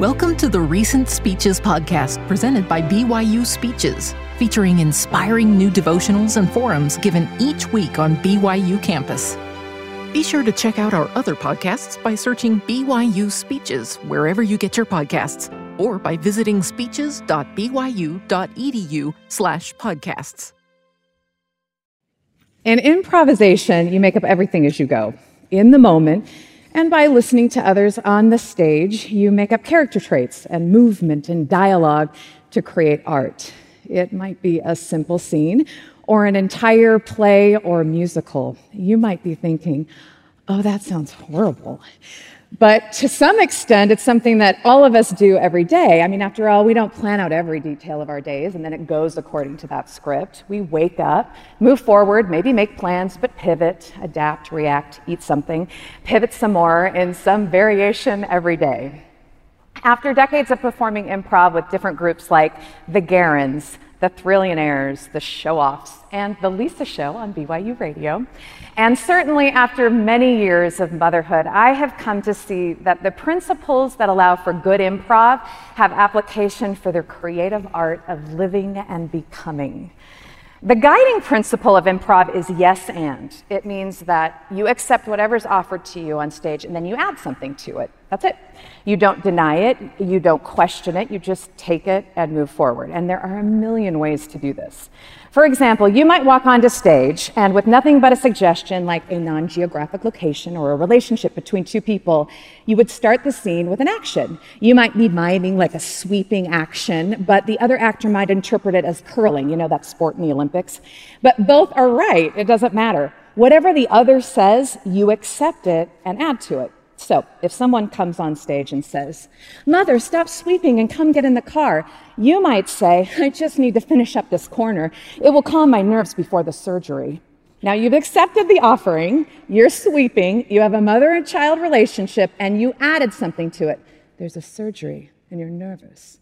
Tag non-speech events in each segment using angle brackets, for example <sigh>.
Welcome to the Recent Speeches podcast presented by BYU Speeches, featuring inspiring new devotionals and forums given each week on BYU campus. Be sure to check out our other podcasts by searching BYU Speeches wherever you get your podcasts or by visiting speeches.byu.edu slash podcasts. In improvisation, you make up everything as you go, in the moment, and by listening to others on the stage, you make up character traits and movement and dialogue to create art. It might be a simple scene or an entire play or musical. You might be thinking, oh, that sounds horrible. But to some extent, it's something that all of us do every day. I mean, after all, we don't plan out every detail of our days and then it goes according to that script. We wake up, move forward, maybe make plans, but pivot, adapt, react, eat something, pivot some more in some variation every day. After decades of performing improv with different groups like the Garrens, the Thrillionaires, the Show Offs, and the Lisa Show on BYU Radio. And certainly after many years of motherhood, I have come to see that the principles that allow for good improv have application for the creative art of living and becoming. The guiding principle of improv is yes and. It means that you accept whatever's offered to you on stage and then you add something to it. That's it. You don't deny it, you don't question it, you just take it and move forward. And there are a million ways to do this. For example, you might walk onto stage and with nothing but a suggestion like a non geographic location or a relationship between two people, you would start the scene with an action. You might be miming like a sweeping action, but the other actor might interpret it as curling, you know, that sport in the Olympics. But both are right, it doesn't matter. Whatever the other says, you accept it and add to it. So, if someone comes on stage and says, Mother, stop sweeping and come get in the car, you might say, I just need to finish up this corner. It will calm my nerves before the surgery. Now, you've accepted the offering, you're sweeping, you have a mother and child relationship, and you added something to it. There's a surgery, and you're nervous.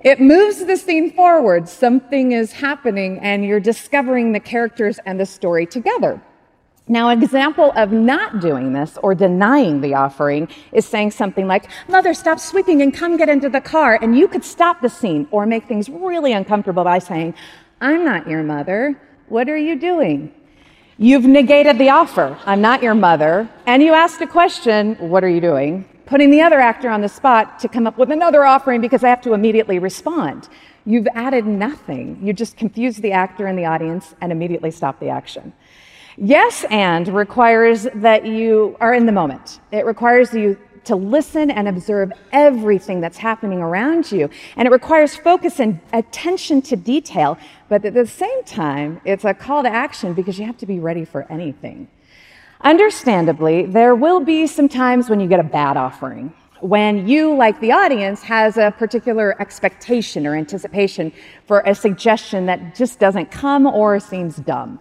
It moves the scene forward. Something is happening, and you're discovering the characters and the story together. Now, an example of not doing this or denying the offering is saying something like, Mother, stop sweeping and come get into the car. And you could stop the scene or make things really uncomfortable by saying, I'm not your mother. What are you doing? You've negated the offer. I'm not your mother. And you asked a question, What are you doing? Putting the other actor on the spot to come up with another offering because I have to immediately respond. You've added nothing. You just confused the actor and the audience and immediately stopped the action. Yes, and requires that you are in the moment. It requires you to listen and observe everything that's happening around you. And it requires focus and attention to detail. But at the same time, it's a call to action because you have to be ready for anything. Understandably, there will be some times when you get a bad offering, when you, like the audience, has a particular expectation or anticipation for a suggestion that just doesn't come or seems dumb.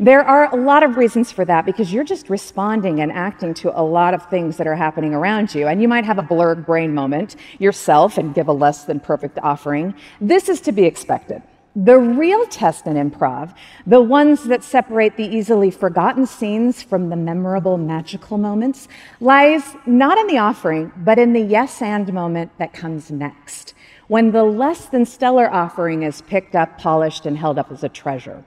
There are a lot of reasons for that because you're just responding and acting to a lot of things that are happening around you. And you might have a blurred brain moment yourself and give a less than perfect offering. This is to be expected. The real test in improv, the ones that separate the easily forgotten scenes from the memorable magical moments, lies not in the offering, but in the yes and moment that comes next, when the less than stellar offering is picked up, polished, and held up as a treasure.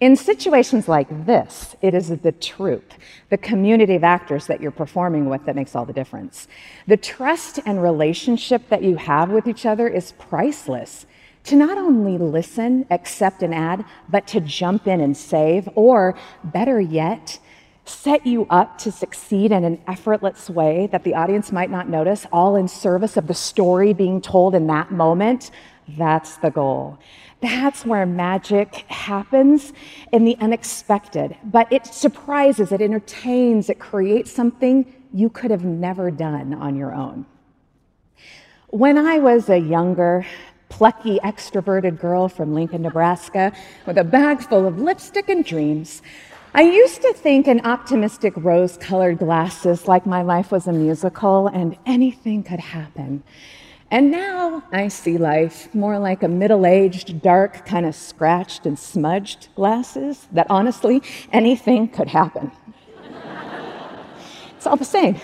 In situations like this, it is the troupe, the community of actors that you're performing with, that makes all the difference. The trust and relationship that you have with each other is priceless. To not only listen, accept, and add, but to jump in and save, or better yet, set you up to succeed in an effortless way that the audience might not notice, all in service of the story being told in that moment, that's the goal. That's where magic happens in the unexpected. But it surprises, it entertains, it creates something you could have never done on your own. When I was a younger, plucky, extroverted girl from Lincoln, Nebraska, with a bag full of lipstick and dreams, I used to think in optimistic rose colored glasses like my life was a musical and anything could happen. And now I see life more like a middle aged, dark, kind of scratched and smudged glasses that honestly anything could happen. it's all the same.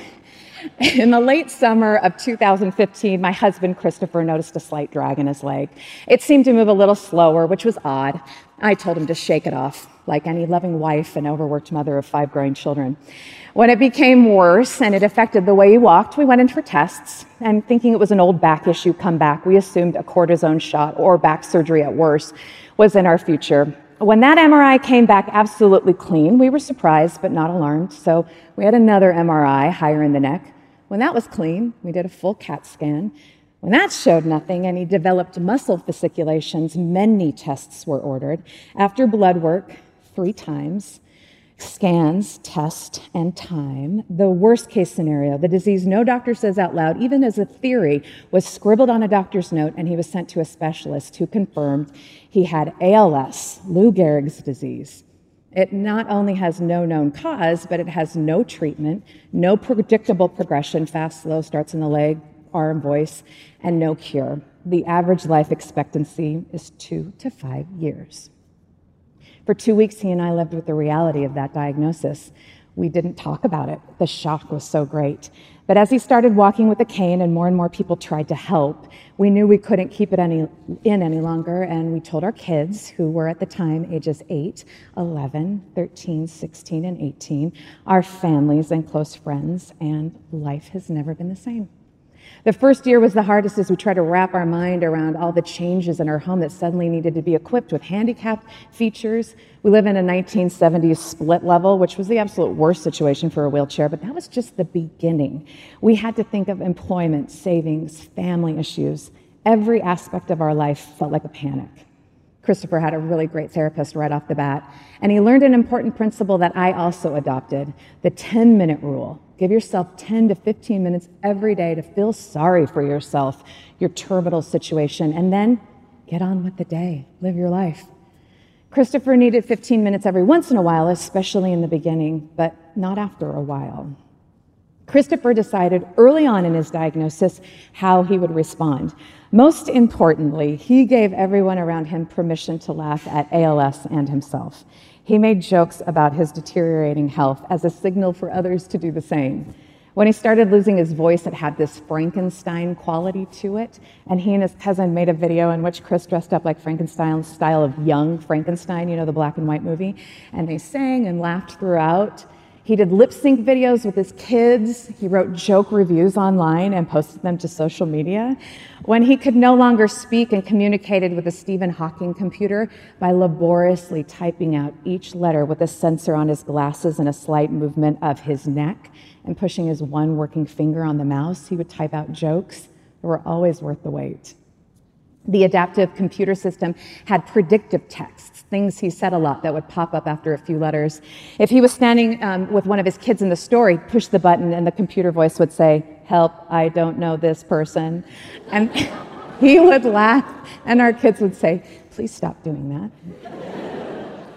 In the late summer of 2015, my husband Christopher noticed a slight drag in his leg. It seemed to move a little slower, which was odd. I told him to shake it off, like any loving wife and overworked mother of five growing children. When it became worse and it affected the way he walked, we went in for tests. And thinking it was an old back issue come back, we assumed a cortisone shot or back surgery at worst was in our future. When that MRI came back absolutely clean, we were surprised but not alarmed. So we had another MRI higher in the neck. When that was clean, we did a full CAT scan. When that showed nothing and he developed muscle fasciculations, many tests were ordered. After blood work, three times, scans, test, and time, the worst case scenario, the disease no doctor says out loud, even as a theory, was scribbled on a doctor's note and he was sent to a specialist who confirmed he had ALS, Lou Gehrig's disease. It not only has no known cause, but it has no treatment, no predictable progression, fast, slow, starts in the leg, arm, voice, and no cure. The average life expectancy is two to five years. For two weeks, he and I lived with the reality of that diagnosis. We didn't talk about it. The shock was so great. But as he started walking with a cane and more and more people tried to help, we knew we couldn't keep it any, in any longer. And we told our kids, who were at the time ages 8, 11, 13, 16, and 18, our families and close friends, and life has never been the same. The first year was the hardest as we tried to wrap our mind around all the changes in our home that suddenly needed to be equipped with handicap features. We live in a 1970s split level, which was the absolute worst situation for a wheelchair, but that was just the beginning. We had to think of employment, savings, family issues. Every aspect of our life felt like a panic. Christopher had a really great therapist right off the bat, and he learned an important principle that I also adopted the 10 minute rule. Give yourself 10 to 15 minutes every day to feel sorry for yourself, your terminal situation, and then get on with the day. Live your life. Christopher needed 15 minutes every once in a while, especially in the beginning, but not after a while. Christopher decided early on in his diagnosis how he would respond. Most importantly, he gave everyone around him permission to laugh at ALS and himself. He made jokes about his deteriorating health as a signal for others to do the same. When he started losing his voice, it had this Frankenstein quality to it. And he and his cousin made a video in which Chris dressed up like Frankenstein's style of young Frankenstein, you know, the black and white movie. And they sang and laughed throughout. He did lip sync videos with his kids. He wrote joke reviews online and posted them to social media. When he could no longer speak and communicated with a Stephen Hawking computer by laboriously typing out each letter with a sensor on his glasses and a slight movement of his neck and pushing his one working finger on the mouse, he would type out jokes that were always worth the wait. The adaptive computer system had predictive texts, things he said a lot that would pop up after a few letters. If he was standing um, with one of his kids in the store, he'd push the button and the computer voice would say, Help, I don't know this person. And <laughs> he would laugh, and our kids would say, Please stop doing that.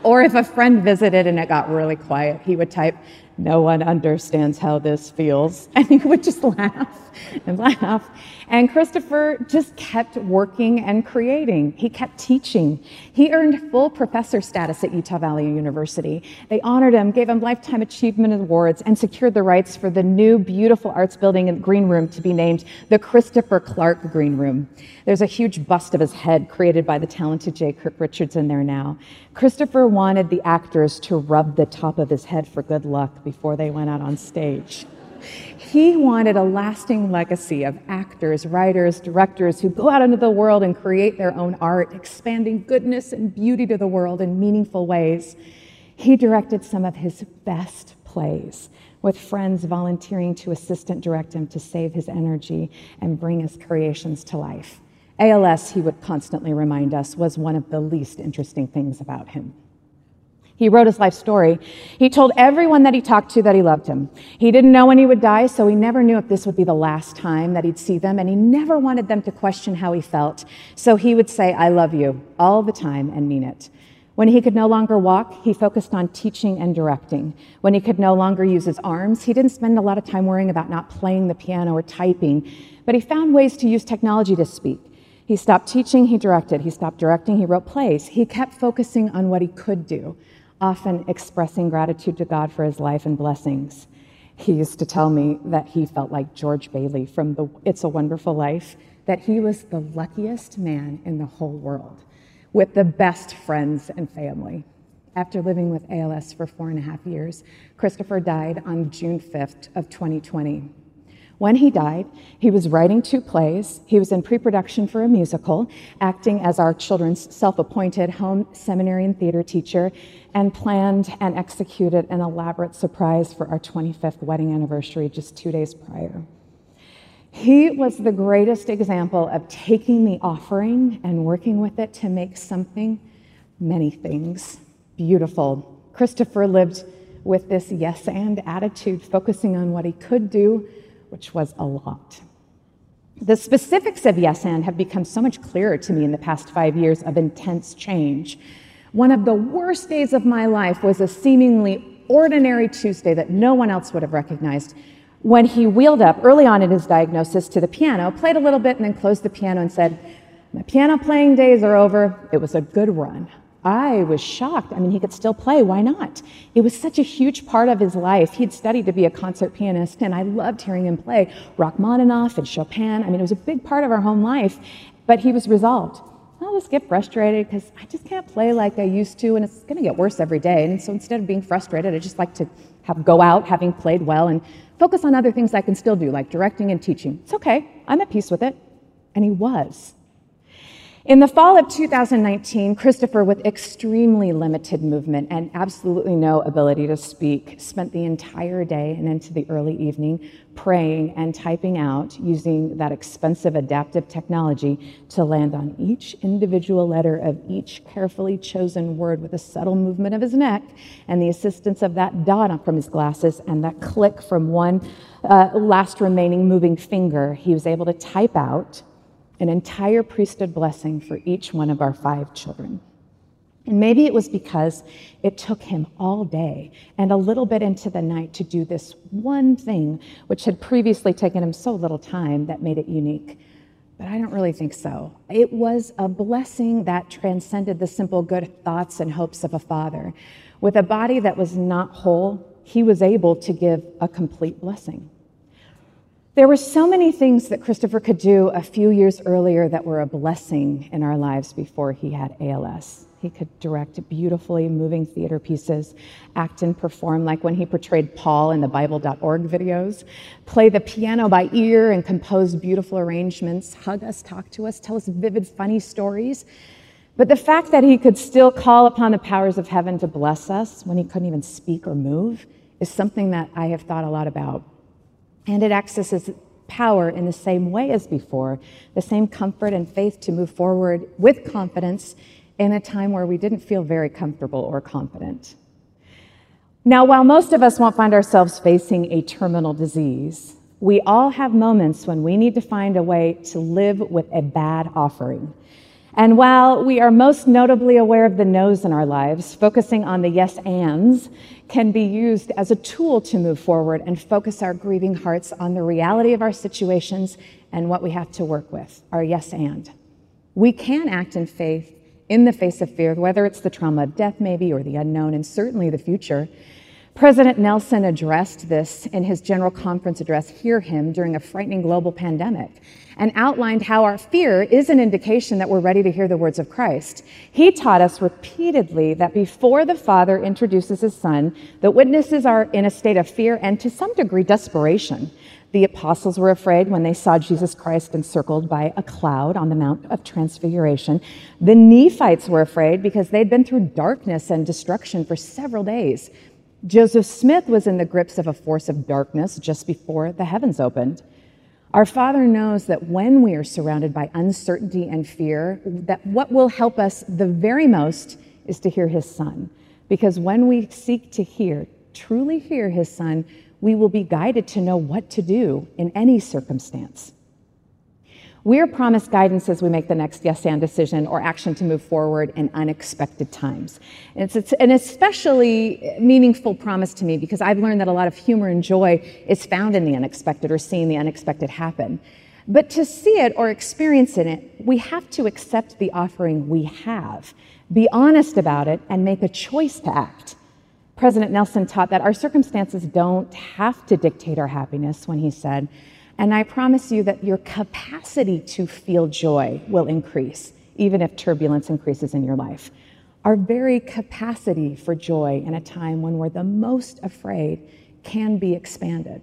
or if a friend visited and it got really quiet, he would type, no one understands how this feels. <laughs> And he would just laugh and laugh. And Christopher just kept working and creating. He kept teaching. He earned full professor status at Utah Valley University. They honored him, gave him Lifetime Achievement Awards, and secured the rights for the new beautiful arts building and green room to be named the Christopher Clark Green Room. There's a huge bust of his head created by the talented J. Kirk Richards in there now. Christopher wanted the actors to rub the top of his head for good luck before they went out on stage. He wanted a lasting legacy of actors, writers, directors who go out into the world and create their own art, expanding goodness and beauty to the world in meaningful ways. He directed some of his best plays, with friends volunteering to assistant direct him to save his energy and bring his creations to life. ALS, he would constantly remind us, was one of the least interesting things about him. He wrote his life story. He told everyone that he talked to that he loved him. He didn't know when he would die, so he never knew if this would be the last time that he'd see them, and he never wanted them to question how he felt. So he would say, I love you, all the time, and mean it. When he could no longer walk, he focused on teaching and directing. When he could no longer use his arms, he didn't spend a lot of time worrying about not playing the piano or typing, but he found ways to use technology to speak. He stopped teaching, he directed. He stopped directing, he wrote plays. He kept focusing on what he could do often expressing gratitude to God for his life and blessings. He used to tell me that he felt like George Bailey from the It's a Wonderful Life, that he was the luckiest man in the whole world with the best friends and family. After living with ALS for four and a half years, Christopher died on June 5th of 2020. When he died, he was writing two plays. He was in pre production for a musical, acting as our children's self appointed home seminary and theater teacher, and planned and executed an elaborate surprise for our 25th wedding anniversary just two days prior. He was the greatest example of taking the offering and working with it to make something, many things, beautiful. Christopher lived with this yes and attitude, focusing on what he could do which was a lot. The specifics of Yes and have become so much clearer to me in the past five years of intense change. One of the worst days of my life was a seemingly ordinary Tuesday that no one else would have recognized when he wheeled up early on in his diagnosis to the piano, played a little bit, and then closed the piano and said, My piano playing days are over. It was a good run. I was shocked. I mean, he could still play. Why not? It was such a huge part of his life. He'd studied to be a concert pianist, and I loved hearing him play Rachmaninoff and Chopin. I mean, it was a big part of our home life, but he was resolved. I'll just get frustrated because I just can't play like I used to, and it's going to get worse every day. And so instead of being frustrated, I just like to have go out having played well and focus on other things I can still do, like directing and teaching. It's okay. I'm at peace with it. And he was. In the fall of 2019, Christopher, with extremely limited movement and absolutely no ability to speak, spent the entire day and into the early evening praying and typing out using that expensive adaptive technology to land on each individual letter of each carefully chosen word with a subtle movement of his neck and the assistance of that dot from his glasses and that click from one uh, last remaining moving finger. He was able to type out an entire priesthood blessing for each one of our five children. And maybe it was because it took him all day and a little bit into the night to do this one thing, which had previously taken him so little time that made it unique. But I don't really think so. It was a blessing that transcended the simple good thoughts and hopes of a father. With a body that was not whole, he was able to give a complete blessing. There were so many things that Christopher could do a few years earlier that were a blessing in our lives before he had ALS. He could direct beautifully moving theater pieces, act and perform like when he portrayed Paul in the Bible.org videos, play the piano by ear and compose beautiful arrangements, hug us, talk to us, tell us vivid, funny stories. But the fact that he could still call upon the powers of heaven to bless us when he couldn't even speak or move is something that I have thought a lot about and it accesses power in the same way as before, the same comfort and faith to move forward with confidence in a time where we didn't feel very comfortable or confident. Now, while most of us won't find ourselves facing a terminal disease, we all have moments when we need to find a way to live with a bad offering and while we are most notably aware of the no's in our lives, focusing on the yes ands can be used as a tool to move forward and focus our grieving hearts on the reality of our situations and what we have to work with, our yes and. We can act in faith in the face of fear, whether it's the trauma of death, maybe, or the unknown, and certainly the future. President Nelson addressed this in his general conference address, Hear Him, during a frightening global pandemic, and outlined how our fear is an indication that we're ready to hear the words of Christ. He taught us repeatedly that before the Father introduces his Son, the witnesses are in a state of fear and to some degree desperation. The apostles were afraid when they saw Jesus Christ encircled by a cloud on the Mount of Transfiguration. The Nephites were afraid because they'd been through darkness and destruction for several days. Joseph Smith was in the grips of a force of darkness just before the heavens opened. Our Father knows that when we are surrounded by uncertainty and fear, that what will help us the very most is to hear His Son. Because when we seek to hear, truly hear His Son, we will be guided to know what to do in any circumstance. We are promised guidance as we make the next yes and decision or action to move forward in unexpected times. It's, it's, an especially meaningful promise to me because I've learned that a lot of humor and joy is found in the unexpected or seeing the unexpected happen. But to see it or experience it, we have to accept the offering we have, be honest about it, and make a choice to act. President Nelson taught that our circumstances don't have to dictate our happiness when he said, and I promise you that your capacity to feel joy will increase, even if turbulence increases in your life. Our very capacity for joy in a time when we're the most afraid can be expanded.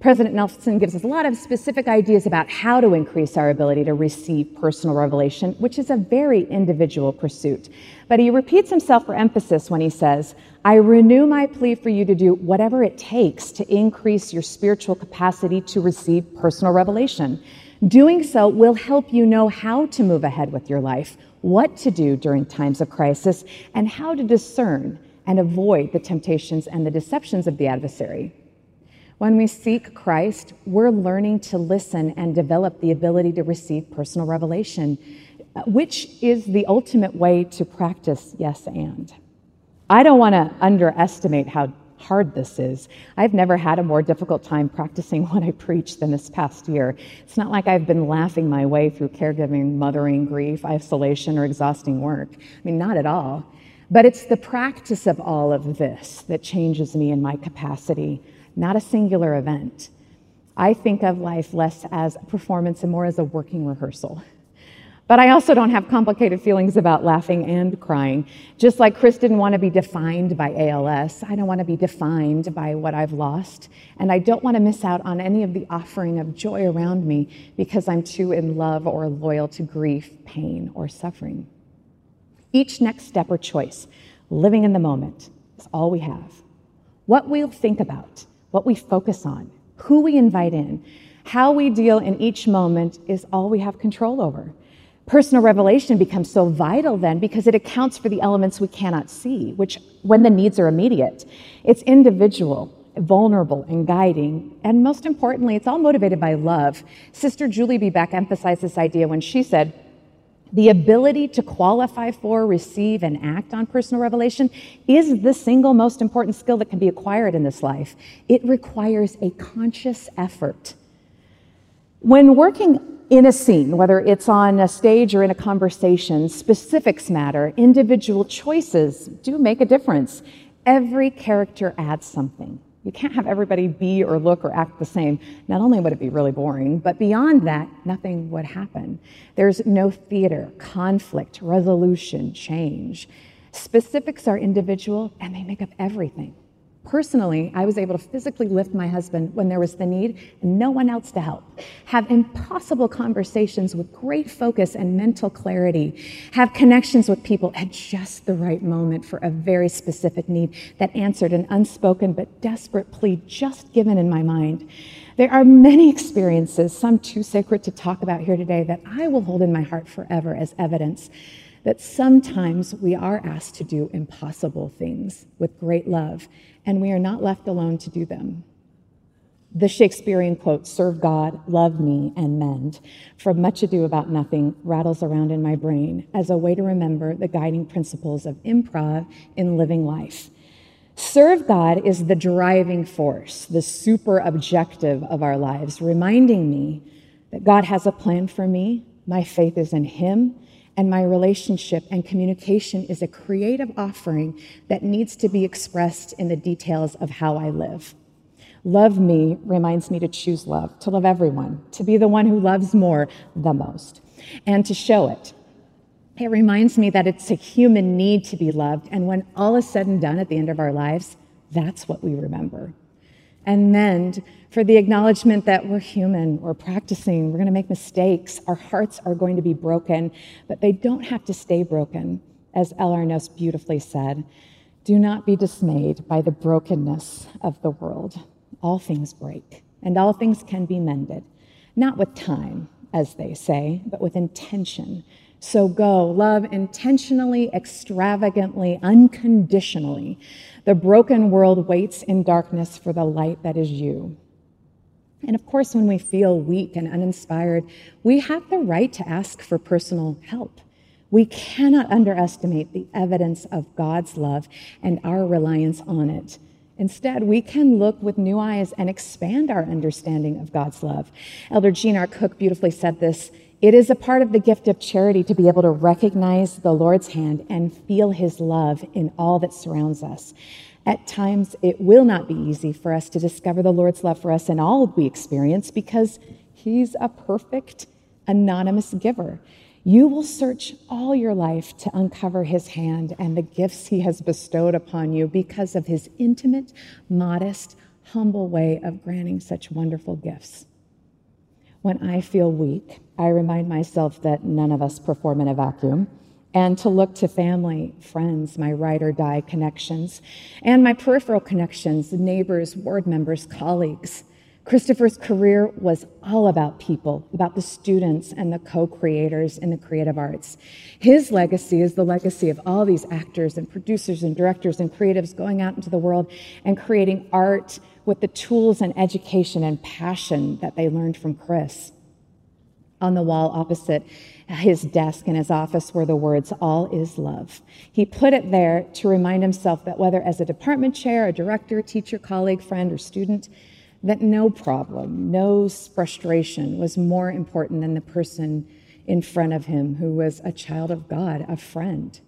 President Nelson gives us a lot of specific ideas about how to increase our ability to receive personal revelation, which is a very individual pursuit. But he repeats himself for emphasis when he says, I renew my plea for you to do whatever it takes to increase your spiritual capacity to receive personal revelation. Doing so will help you know how to move ahead with your life, what to do during times of crisis, and how to discern and avoid the temptations and the deceptions of the adversary. When we seek Christ, we're learning to listen and develop the ability to receive personal revelation, which is the ultimate way to practice yes and. I don't want to underestimate how hard this is. I've never had a more difficult time practicing <laughs> what I preach than this past year. It's not like I've been laughing my way through caregiving, mothering, grief, isolation, or exhausting work. I mean, not at all. But it's the practice of all of this that changes me in my capacity not a singular event. I think of life less as a performance and more as a working rehearsal. But I also don't have complicated feelings about laughing and crying. Just like Chris didn't want to be defined by ALS, I don't want to be defined by what I've lost. And I don't want to miss out on any of the offering of joy around me because I'm too in love or loyal to grief, pain, or suffering. Each next step or choice, living in the moment, is all we have. What we'll think about, what we focus on, who we invite in, how we deal in each moment is all we have control over. Personal revelation becomes so vital then because it accounts for the elements we cannot see, which, when the needs are immediate, it's individual, vulnerable, and guiding. And most importantly, it's all motivated by love. Sister Julie B. Beck emphasized this idea when she said, the ability to qualify for, receive, and act on personal revelation is the single most important skill that can be acquired in this life. It requires a conscious effort. When working in a scene, whether it's on a stage or in a conversation, specifics matter. Individual choices do make a difference. Every character adds something. You can't have everybody be or look or act the same. Not only would it be really boring, but beyond that, nothing would happen. There's no theater, conflict, resolution, change. Specifics are individual and they make up everything. Personally, I was able to physically lift my husband when there was the need and no one else to help. Have impossible conversations with great focus and mental clarity. Have connections with people at just the right moment for a very specific need that answered an unspoken but desperate plea just given in my mind. There are many experiences, some too sacred to talk about here today, that I will hold in my heart forever as evidence that sometimes we are asked to do impossible things with great love and we are not left alone to do them. The Shakespearean quote, serve God, love me, and mend, from Much Ado About Nothing, rattles around in my brain as a way to remember the guiding principles of improv in living life. Serve God is the driving force, the super objective of our lives, reminding me that God has a plan for me, my faith is in Him, and my relationship and communication is a creative offering that needs to be expressed in the details of how I live. Love me reminds me to choose love, to love everyone, to be the one who loves more the most, and to show it. It reminds me that it's a human need to be loved, and when all is said and done at the end of our lives, that's what we remember and mend for the acknowledgement that we're human, we're practicing, we're going to make mistakes, our hearts are going to be broken, but they don't have to stay broken. As L.R. Knost beautifully said, do not be dismayed by the brokenness of the world. All things break, and all things can be mended, not with time, as they say, but with intention. So go, love intentionally, extravagantly, unconditionally the broken world waits in darkness for the light that is you. And of course, when we feel weak and uninspired, we have the right to ask for personal help. We cannot underestimate the evidence of God's love and our reliance on it. Instead, we can look with new eyes and expand our understanding of God's love. Elder Gene R. Cook beautifully said this it is a part of the gift of charity to be able to recognize the Lord's hand and feel his love in all that surrounds us. At times, it will not be easy for us to discover the Lord's love for us in all we experience because He's a perfect, anonymous giver. You will search all your life to uncover His hand and the gifts He has bestowed upon you because of His intimate, modest, humble way of granting such wonderful gifts. When I feel weak, I remind myself that none of us perform in a vacuum and to look to family, friends, my ride or die connections, and my peripheral connections, neighbors, ward members, colleagues. Christopher's career was all about people, about the students and the co creators in the creative arts. His legacy is the legacy of all these actors and producers and directors and creatives going out into the world and creating art with the tools and education and passion that they learned from Chris. On the wall opposite his desk in his office were the words, All is love. He put it there to remind himself that whether as a department chair, a director, teacher, colleague, friend, or student, that no problem, no frustration was more important than the person in front of him who was a child of God, a friend.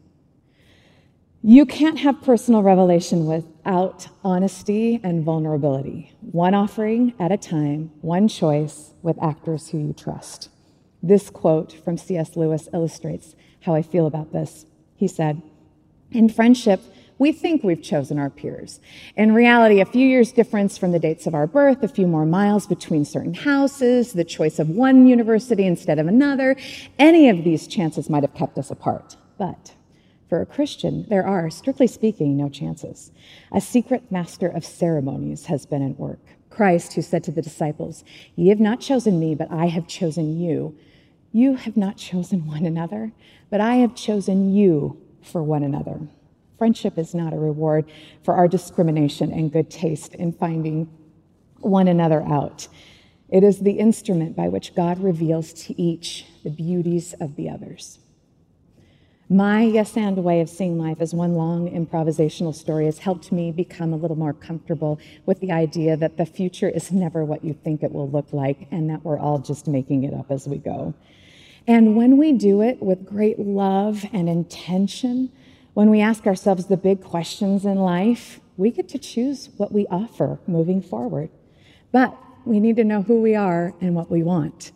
You can't have personal revelation without honesty and vulnerability. One offering at a time, one choice with actors who you trust. This quote from C.S. Lewis illustrates how I feel about this. He said, In friendship, we think we've chosen our peers. In reality, a few years' difference from the dates of our birth, a few more miles between certain houses, the choice of one university instead of another, any of these chances might have kept us apart. But for a Christian, there are, strictly speaking, no chances. A secret master of ceremonies has been at work. Christ, who said to the disciples, Ye have not chosen me, but I have chosen you you have not chosen one another, but I have chosen you for one another. Friendship is not a reward for our discrimination and good taste in finding one another out. It is the instrument by which God reveals to each the beauties of the others. My yes and way of seeing life as one long improvisational story has helped me become a little more comfortable with the idea that the future is never what you think it will look like and that we're all just making it up as we go. And when we do it with great love and intention, when we ask ourselves the big questions in life, we get to choose what we offer moving forward. But we need to know who we are and what we want.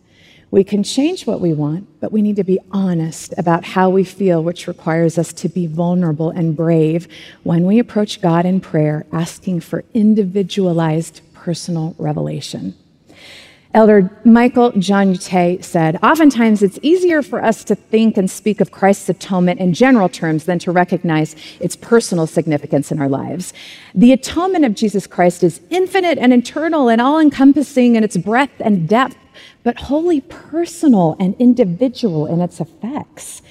We can change what we want, but we need to be honest about how we feel, which requires us to be vulnerable and brave when we approach God in prayer, asking for individualized personal revelation. Elder Michael John said, Oftentimes it's easier for us to think and speak of Christ's atonement in general terms than to recognize its personal significance in our lives. The atonement of Jesus Christ is infinite and eternal and all encompassing in its breadth and depth, but wholly personal and individual in its effects.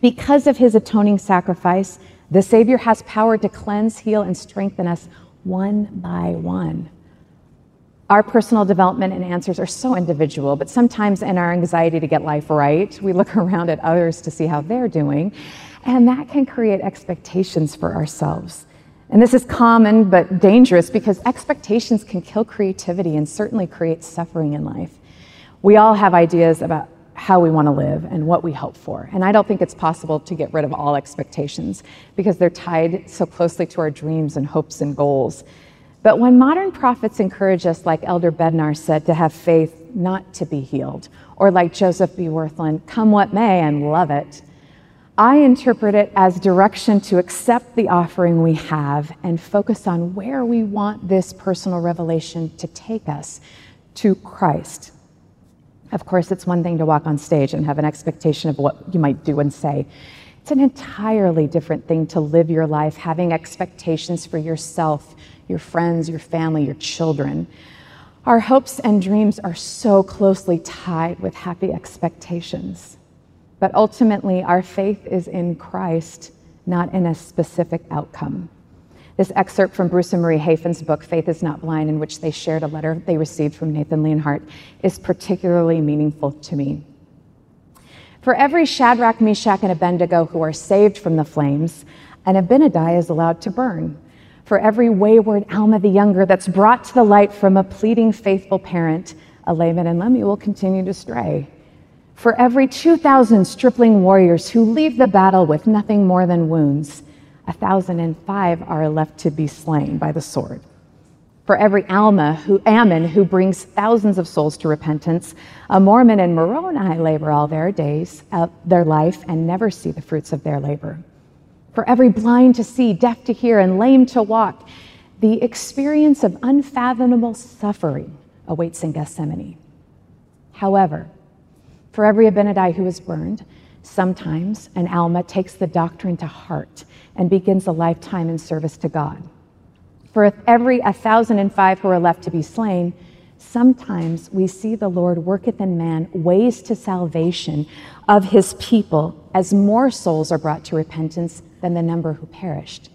Because of his atoning sacrifice, the Savior has power to cleanse, heal, and strengthen us one by one. Our personal development and answers are so individual, but sometimes in our anxiety to get life right, we look <laughs> around at others to see how they're doing, and that can create expectations for ourselves. And this is common but dangerous because expectations can kill creativity and certainly create suffering in life. We all have ideas about how we want to live and what we hope for. And I don't think it's possible to get rid of all expectations because they're tied so closely to our dreams and hopes and goals. But when modern prophets encourage us, like Elder Bednar said, to have faith not to be healed, or like Joseph B. Wirthlin, come what may and love it, I interpret it as direction to accept the offering we have and focus on where we want this personal revelation to take us to Christ. Of course, it's one thing to walk on stage and have an expectation of what you might do and say. It's an entirely different thing to live your life having expectations for yourself your friends, your family, your children. Our hopes and dreams are so closely tied with happy expectations. But ultimately, our faith is in Christ, not in a specific outcome. This excerpt from Bruce and Marie Hafen's book, Faith is Not Blind, in which they shared a letter they received from Nathan Leonhardt, is particularly meaningful to me. For every Shadrach, Meshach, and Abednego who are saved from the flames, an Abinadi is allowed to burn for every wayward Alma the younger that's brought to the light from a pleading faithful parent, a Laman and Lemuel will continue to stray. For every 2,000 stripling warriors who leave the battle with nothing more than wounds, a thousand and five are left to be slain by the sword. For every Alma who, Ammon who brings thousands of souls to repentance, a Mormon and Moroni labor all their days, uh, their life, and never see the fruits of their labor. For every blind to see, deaf to hear, and lame to walk, the experience of unfathomable suffering awaits in Gethsemane. However, for every Abinadi who is burned, sometimes an Alma takes the doctrine to heart and begins a lifetime in service to God. For every 1,005 who are left to be slain, sometimes we see the Lord worketh in man ways to salvation of his people as more souls are brought to repentance than the number who perished.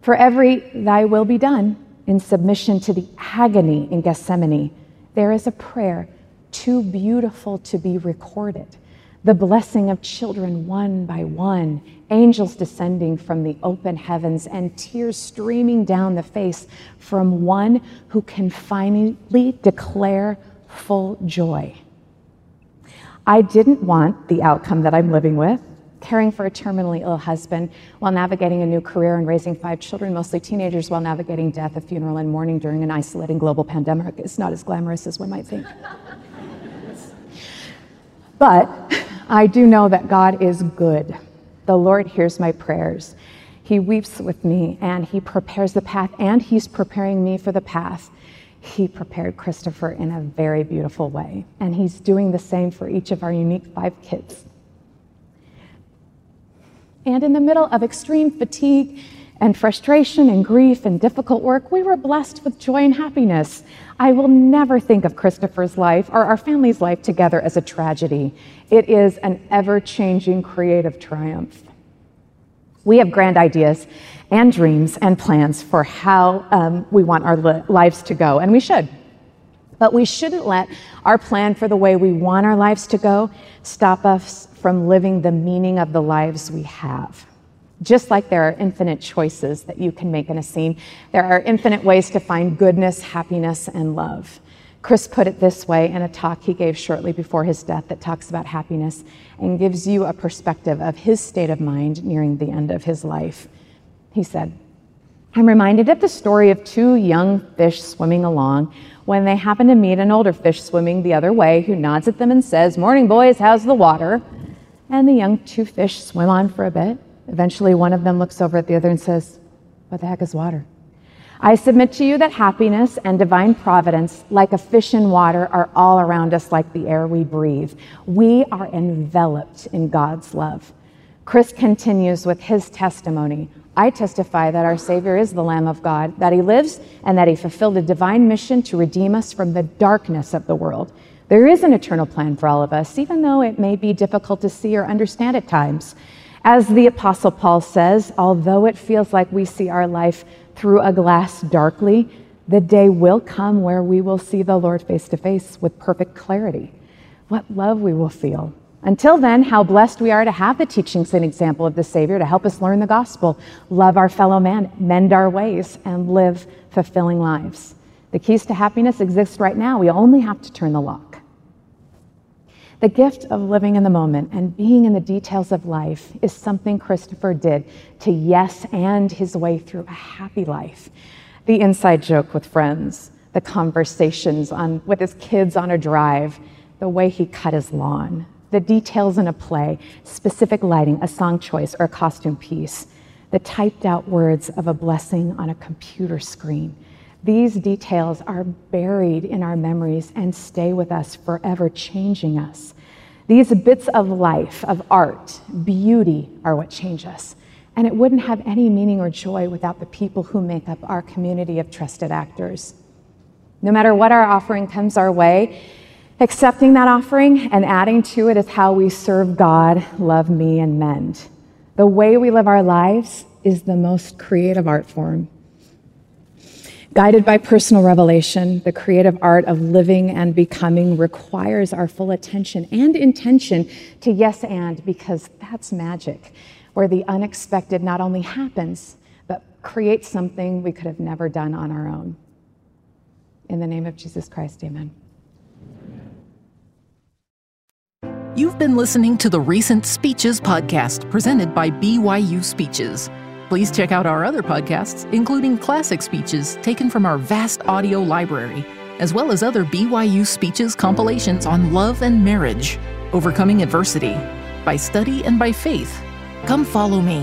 For every thy will be done in submission to the agony in Gethsemane, there is a prayer too beautiful to be recorded the blessing of children one by one, angels descending from the open heavens, and tears streaming down the face from one who can finally declare full joy. I didn't want the outcome that I'm living with. Caring for a terminally ill husband while navigating a new career and raising five children, mostly teenagers, while navigating death, a funeral, and mourning during an isolating global pandemic is not as glamorous as one might think. but I do know that God is good. The Lord hears my prayers. He weeps with me and He prepares the path, and He's preparing me for the path. He prepared Christopher in a very beautiful way, and He's doing the same for each of our unique five kids. And in the middle of extreme fatigue and frustration and grief and difficult work, we were blessed with joy and happiness. I will never think of Christopher's life or our family's life together as a tragedy. It is an ever changing creative triumph. We have grand ideas and dreams and plans for how um, we want our li- lives to go, and we should. But we shouldn't let our plan for the way we want our lives to go stop us from living the meaning of the lives we have. Just like there are infinite choices that you can make in a scene, there are infinite ways to find goodness, happiness, and love. Chris put it this way in a talk he gave shortly before his death that talks about happiness and gives you a perspective of his state of mind nearing the end of his life. He said, I'm reminded of the story of two young fish swimming along when they happen to meet an older fish swimming the other way who nods at them and says, Morning, boys, how's the water? And the young two fish swim on for a bit. Eventually, one of them looks over at the other and says, What the heck is water? I submit to you that happiness and divine providence, like a fish in water, are all around us like the air we breathe. We are enveloped in God's love. Chris continues with his testimony. I testify that our Savior is the Lamb of God, that he lives, and that he fulfilled a divine mission to redeem us from the darkness of the world. There is an eternal plan for all of us, even though it may be difficult to see or understand at times. As the Apostle Paul says, although it feels like we see our life through a glass darkly, the day will come where we will see the Lord face to face with perfect clarity. What love we will feel. Until then, how blessed we are to have the teachings and example of the Savior to help us learn the gospel, love our fellow man, mend our ways, and live fulfilling lives. The keys to happiness exist right now. We only have to turn the lock. The gift of living in the moment and being in the details of life is something Christopher did to yes and his way through a happy life. The inside joke with friends, the conversations on, with his kids on a drive, the way he cut his lawn, the details in a play, specific lighting, a song choice, or a costume piece, the typed out words of a blessing on a computer screen these details are buried in our memories and stay with us forever, changing us. These bits of life, of art, beauty are what change us. And it wouldn't have any meaning or joy without the people who make up our community of trusted actors. No matter what our offering comes our way, accepting that offering and adding to it is how we serve God, love me, and mend. The way we live our lives is the most creative art form. Guided by personal revelation, the creative art of living and becoming requires our full attention and intention to yes and, because that's magic, where the unexpected not only happens, but creates something we could have never done on our own. In the name of Jesus Christ, amen. You've been listening to the Recent Speeches podcast presented by BYU Speeches. Please check out our other podcasts, including classic speeches taken from our vast audio library, as well as other BYU speeches compilations on love and marriage, overcoming adversity, by study and by faith. Come follow me,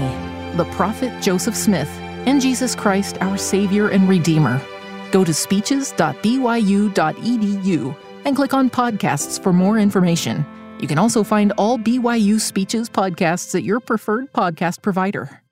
the prophet Joseph Smith, and Jesus Christ, our Savior and Redeemer. Go to speeches.byu.edu and click on podcasts for more information. You can also find all BYU Speeches podcasts at your preferred podcast provider.